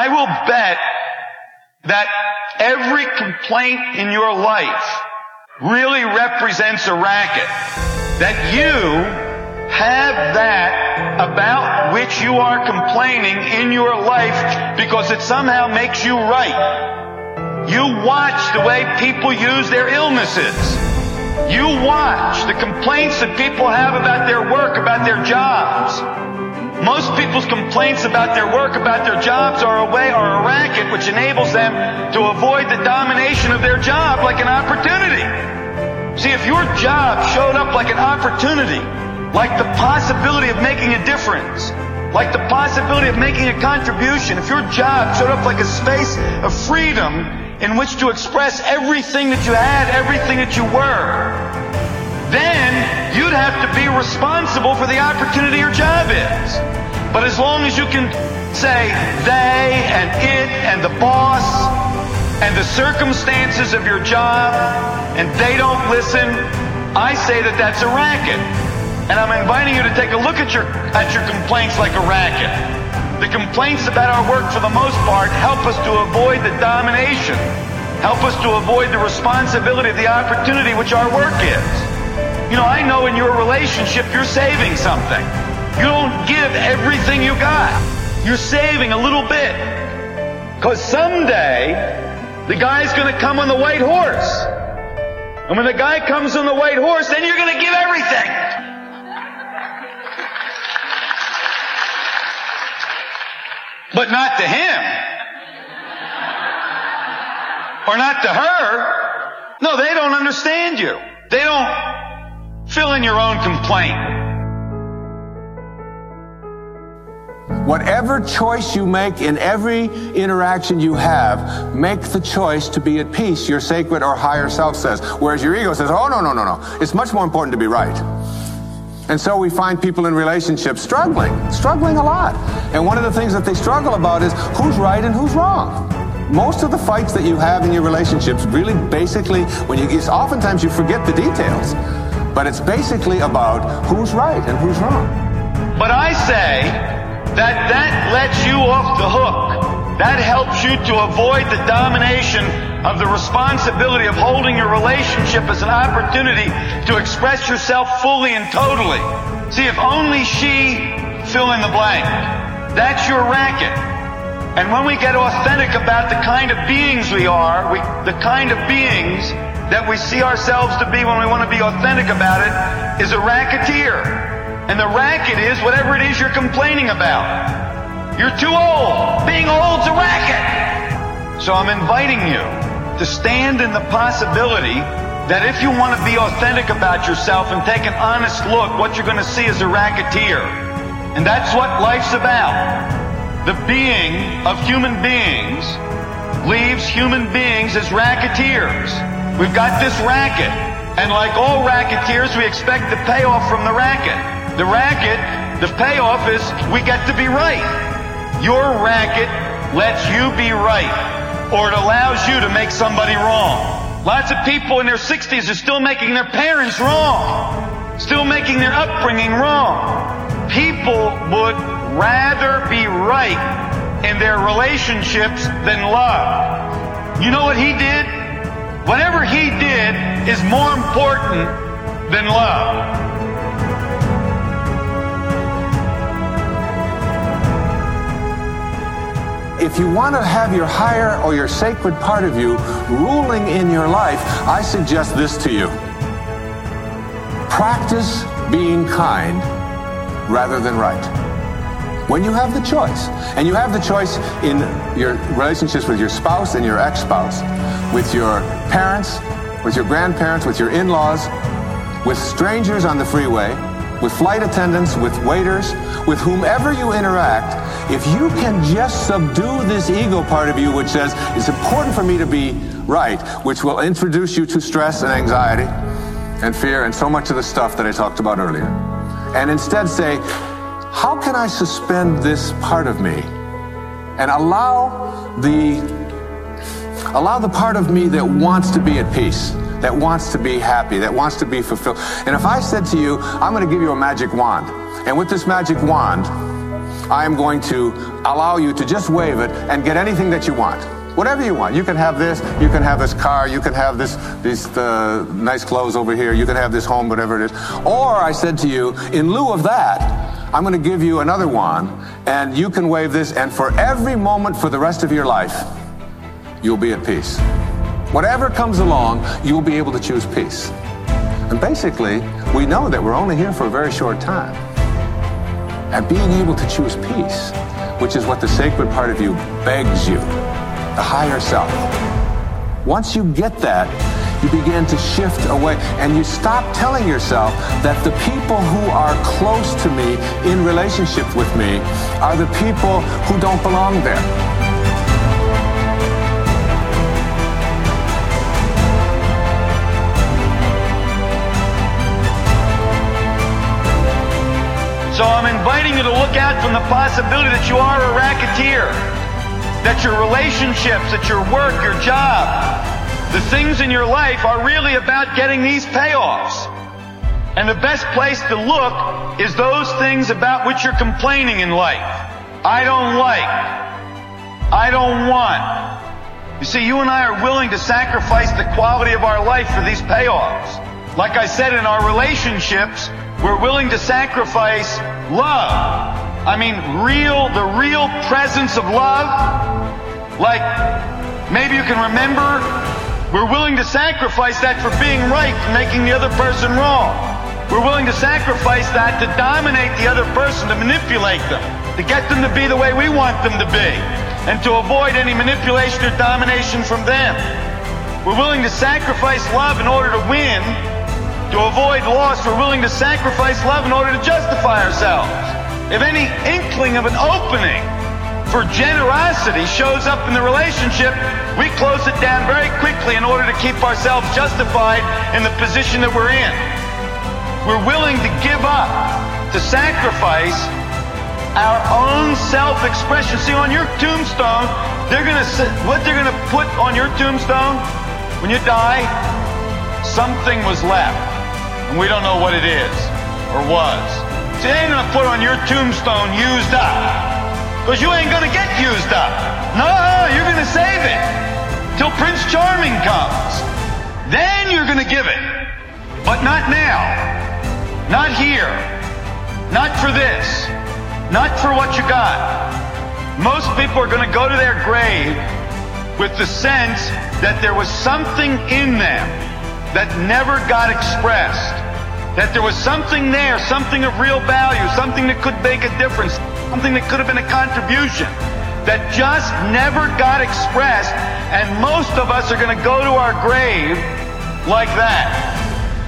I will bet that every complaint in your life really represents a racket. That you have that about which you are complaining in your life because it somehow makes you right. You watch the way people use their illnesses. You watch the complaints that people have about their work, about their jobs. Most people's complaints about their work, about their jobs are a way or a racket which enables them to avoid the domination of their job like an opportunity. See, if your job showed up like an opportunity, like the possibility of making a difference, like the possibility of making a contribution, if your job showed up like a space of freedom in which to express everything that you had, everything that you were, then you'd have to be responsible for the opportunity your job is. But as long as you can say they and it and the boss and the circumstances of your job and they don't listen, I say that that's a racket. And I'm inviting you to take a look at your, at your complaints like a racket. The complaints about our work, for the most part, help us to avoid the domination, help us to avoid the responsibility, of the opportunity which our work is. You know, I know in your relationship you're saving something. You don't give everything you got. You're saving a little bit. Because someday, the guy's going to come on the white horse. And when the guy comes on the white horse, then you're going to give everything. but not to him. Or not to her. No, they don't understand you. They don't fill in your own complaint. Whatever choice you make in every interaction you have, make the choice to be at peace, your sacred or higher self says. Whereas your ego says, oh, no, no, no, no. It's much more important to be right. And so we find people in relationships struggling, struggling a lot. And one of the things that they struggle about is who's right and who's wrong. Most of the fights that you have in your relationships really basically, when you, oftentimes you forget the details, but it's basically about who's right and who's wrong. But I say that that lets you off the hook. That helps you to avoid the domination of the responsibility of holding your relationship as an opportunity to express yourself fully and totally. See, if only she fill in the blank. That's your racket. And when we get authentic about the kind of beings we are, we, the kind of beings that we see ourselves to be when we want to be authentic about it, is a racketeer. And the racket is whatever it is you're complaining about. You're too old. Being old's a racket. So I'm inviting you to stand in the possibility that if you want to be authentic about yourself and take an honest look, what you're going to see is a racketeer. And that's what life's about. The being of human beings leaves human beings as racketeers. We've got this racket. And like all racketeers, we expect the payoff from the racket. The racket, the payoff is we get to be right. Your racket lets you be right or it allows you to make somebody wrong. Lots of people in their 60s are still making their parents wrong, still making their upbringing wrong. People would rather be right in their relationships than love. You know what he did? Whatever he did is more important than love. if you want to have your higher or your sacred part of you ruling in your life, I suggest this to you. Practice being kind rather than right. When you have the choice, and you have the choice in your relationships with your spouse and your ex spouse, with your parents, with your grandparents, with your in laws, with strangers on the freeway, with flight attendants, with waiters, with whomever you interact, if you can just subdue this ego part of you, which says, it's important for me to be right, which will introduce you to stress and anxiety and fear and so much of the stuff that I talked about earlier, and instead say, how can I suspend this part of me and allow the allow the part of me that wants to be at peace that wants to be happy, that wants to be fulfilled. And if I said to you, I'm going to give you a magic wand, and with this magic wand, I am going to allow you to just wave it and get anything that you want. Whatever you want. You can have this, you can have this car, you can have this, these uh, nice clothes over here, you can have this home, whatever it is. Or I said to you, in lieu of that, I'm going to give you another one, and you can wave this, and for every moment for the rest of your life, you'll be at peace. Whatever comes along, you'll be able to choose peace. And basically, we know that we're only here for a very short time. And being able to choose peace, which is what the sacred part of you begs you, the higher self. Once you get that, you begin to shift away and you stop telling yourself that the people who are close to me in relationship with me are the people who don't belong there. So I'm inviting you to look out from the possibility that you are a racketeer, that your relationships, that your work, your job, the things in your life are really about getting these payoffs. And the best place to look is those things about which you're complaining in life. I don't like. I don't want. You see, you and I are willing to sacrifice the quality of our life for these payoffs. Like I said, in our relationships, we're willing to sacrifice love. I mean, real, the real presence of love. Like, maybe you can remember, we're willing to sacrifice that for being right, making the other person wrong. We're willing to sacrifice that to dominate the other person, to manipulate them, to get them to be the way we want them to be, and to avoid any manipulation or domination from them. We're willing to sacrifice love in order to win, to avoid loss, we're willing to sacrifice love in order to justify ourselves. If any inkling of an opening for generosity shows up in the relationship, we close it down very quickly in order to keep ourselves justified in the position that we're in. We're willing to give up, to sacrifice our own self-expression. See, on your tombstone, they're gonna what they're gonna put on your tombstone when you die. Something was left and we don't know what it is or was. So they ain't gonna put on your tombstone used up. Because you ain't gonna get used up. No, you're gonna save it. Till Prince Charming comes. Then you're gonna give it. But not now. Not here. Not for this. Not for what you got. Most people are gonna go to their grave with the sense that there was something in them that never got expressed. That there was something there, something of real value, something that could make a difference, something that could have been a contribution that just never got expressed. And most of us are going to go to our grave like that.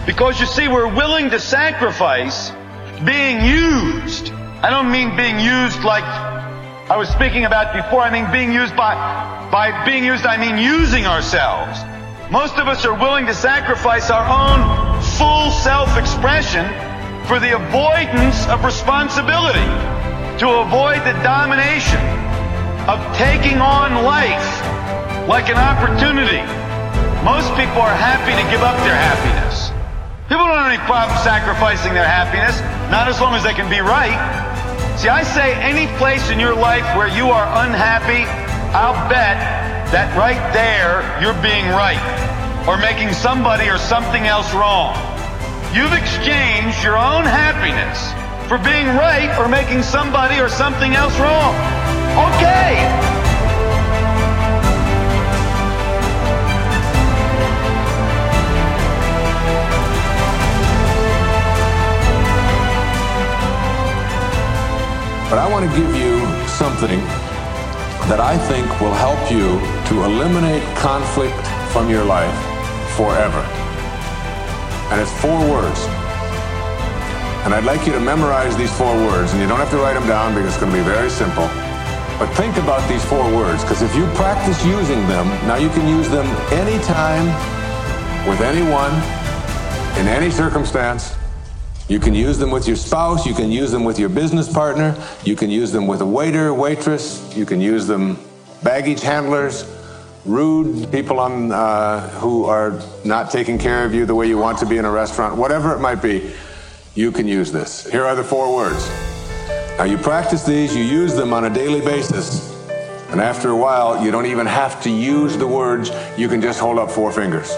Because you see, we're willing to sacrifice being used. I don't mean being used like I was speaking about before. I mean being used by, by being used, I mean using ourselves. Most of us are willing to sacrifice our own full self-expression for the avoidance of responsibility, to avoid the domination of taking on life like an opportunity. Most people are happy to give up their happiness. People don't have any problem sacrificing their happiness, not as long as they can be right. See, I say any place in your life where you are unhappy, I'll bet that right there you're being right or making somebody or something else wrong. You've exchanged your own happiness for being right or making somebody or something else wrong. Okay. But I want to give you something that I think will help you to eliminate conflict from your life forever. And it's four words. And I'd like you to memorize these four words, and you don't have to write them down because it's going to be very simple. But think about these four words, because if you practice using them, now you can use them anytime, with anyone, in any circumstance. You can use them with your spouse, you can use them with your business partner, you can use them with a waiter, waitress, you can use them baggage handlers, rude people on, uh, who are not taking care of you the way you want to be in a restaurant, whatever it might be, you can use this. Here are the four words. Now, you practice these, you use them on a daily basis, and after a while, you don't even have to use the words, you can just hold up four fingers.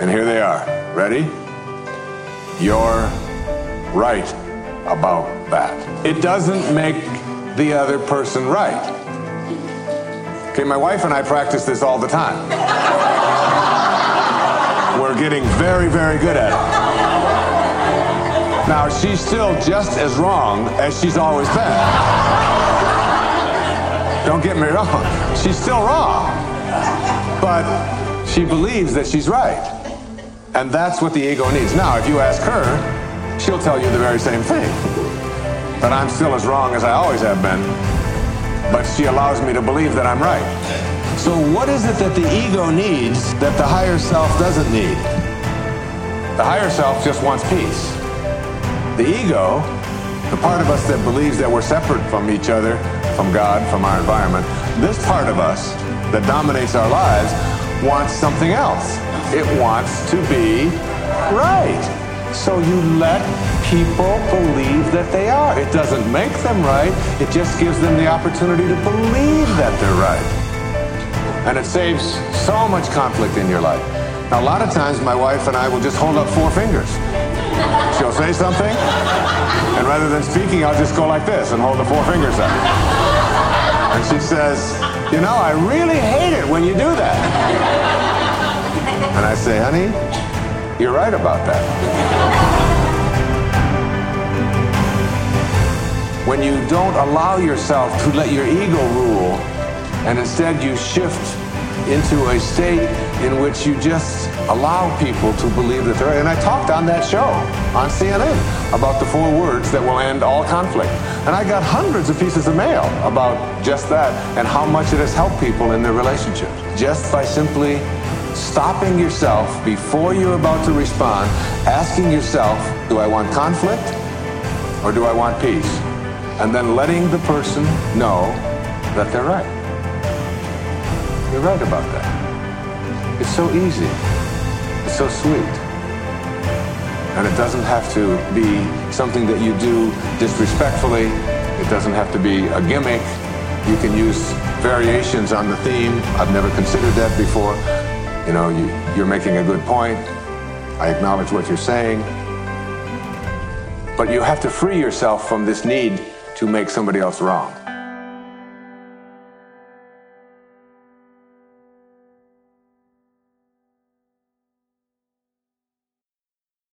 And here they are. Ready? You're right about that. It doesn't make the other person right. Okay, my wife and I practice this all the time. We're getting very, very good at it. Now, she's still just as wrong as she's always been. Don't get me wrong, she's still wrong. But she believes that she's right. And that's what the ego needs. Now, if you ask her, she'll tell you the very same thing. That I'm still as wrong as I always have been. But she allows me to believe that I'm right. So what is it that the ego needs that the higher self doesn't need? The higher self just wants peace. The ego, the part of us that believes that we're separate from each other, from God, from our environment, this part of us that dominates our lives wants something else. It wants to be right. So you let people believe that they are. It doesn't make them right. It just gives them the opportunity to believe that they're right. And it saves so much conflict in your life. Now, a lot of times my wife and I will just hold up four fingers. She'll say something, and rather than speaking, I'll just go like this and hold the four fingers up. And she says, You know, I really hate it when you do that. And I say, honey, you're right about that. When you don't allow yourself to let your ego rule, and instead you shift into a state in which you just allow people to believe that they're. And I talked on that show on CNN about the four words that will end all conflict. And I got hundreds of pieces of mail about just that and how much it has helped people in their relationships just by simply stopping yourself before you're about to respond, asking yourself, do I want conflict or do I want peace? And then letting the person know that they're right. You're right about that. It's so easy. So sweet. And it doesn't have to be something that you do disrespectfully. It doesn't have to be a gimmick. You can use variations on the theme. I've never considered that before. You know, you, you're making a good point. I acknowledge what you're saying. But you have to free yourself from this need to make somebody else wrong.